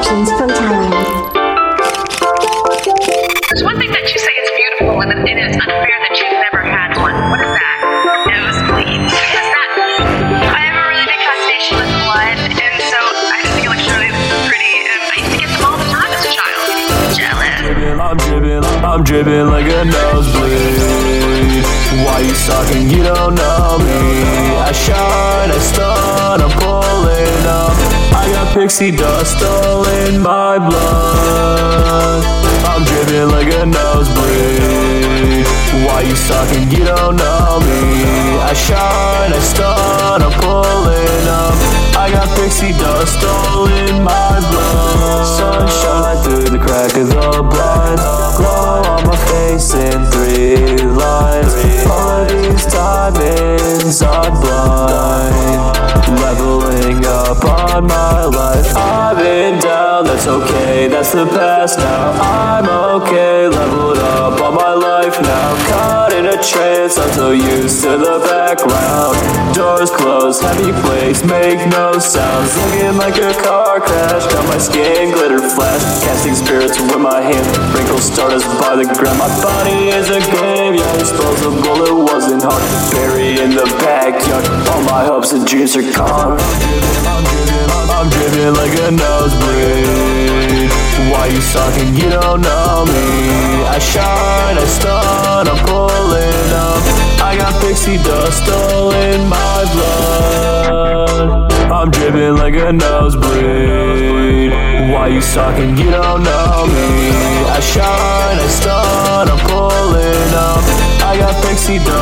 options from Thailand. There's one thing that you say is beautiful, and it is unfair that you've never had one. What is that? Nosebleed. Is that? I have a really big fascination with blood, and so I just think it looks really pretty. And I used to get them all the time as a child. Jealous. I'm dripping, I'm dripping like a nosebleed. Why you sucking? You don't know me. I shine, I star pixie dust all in my blood. I'm dripping like a nosebleed. Why you sucking? You don't know me. I shine, I stun, I'm pulling up. I got pixie dust all in my blood. Sunshine through the crack of the blind. Glow on my face in three lines. All these diamonds are blind. Okay, that's the past now. I'm okay, leveled up on my life now. Caught in a trance, I'm so used to the background. Doors closed, heavy place, make no sounds. Looking like a car crash, got my skin glitter flash. Casting spirits with my hand, wrinkles stardust by the ground. My body is a graveyard, disposable, it wasn't hard. Bury in the backyard, all my hopes and dreams are gone. I'm dripping like a nosebleed sucking, you don't know me. I shine, I stun, I'm pulling up. I got pixie dust all in my blood. I'm dripping like a nosebleed. Why you sucking, you don't know me. I shine, I stun, I'm pulling up. I got pixie dust.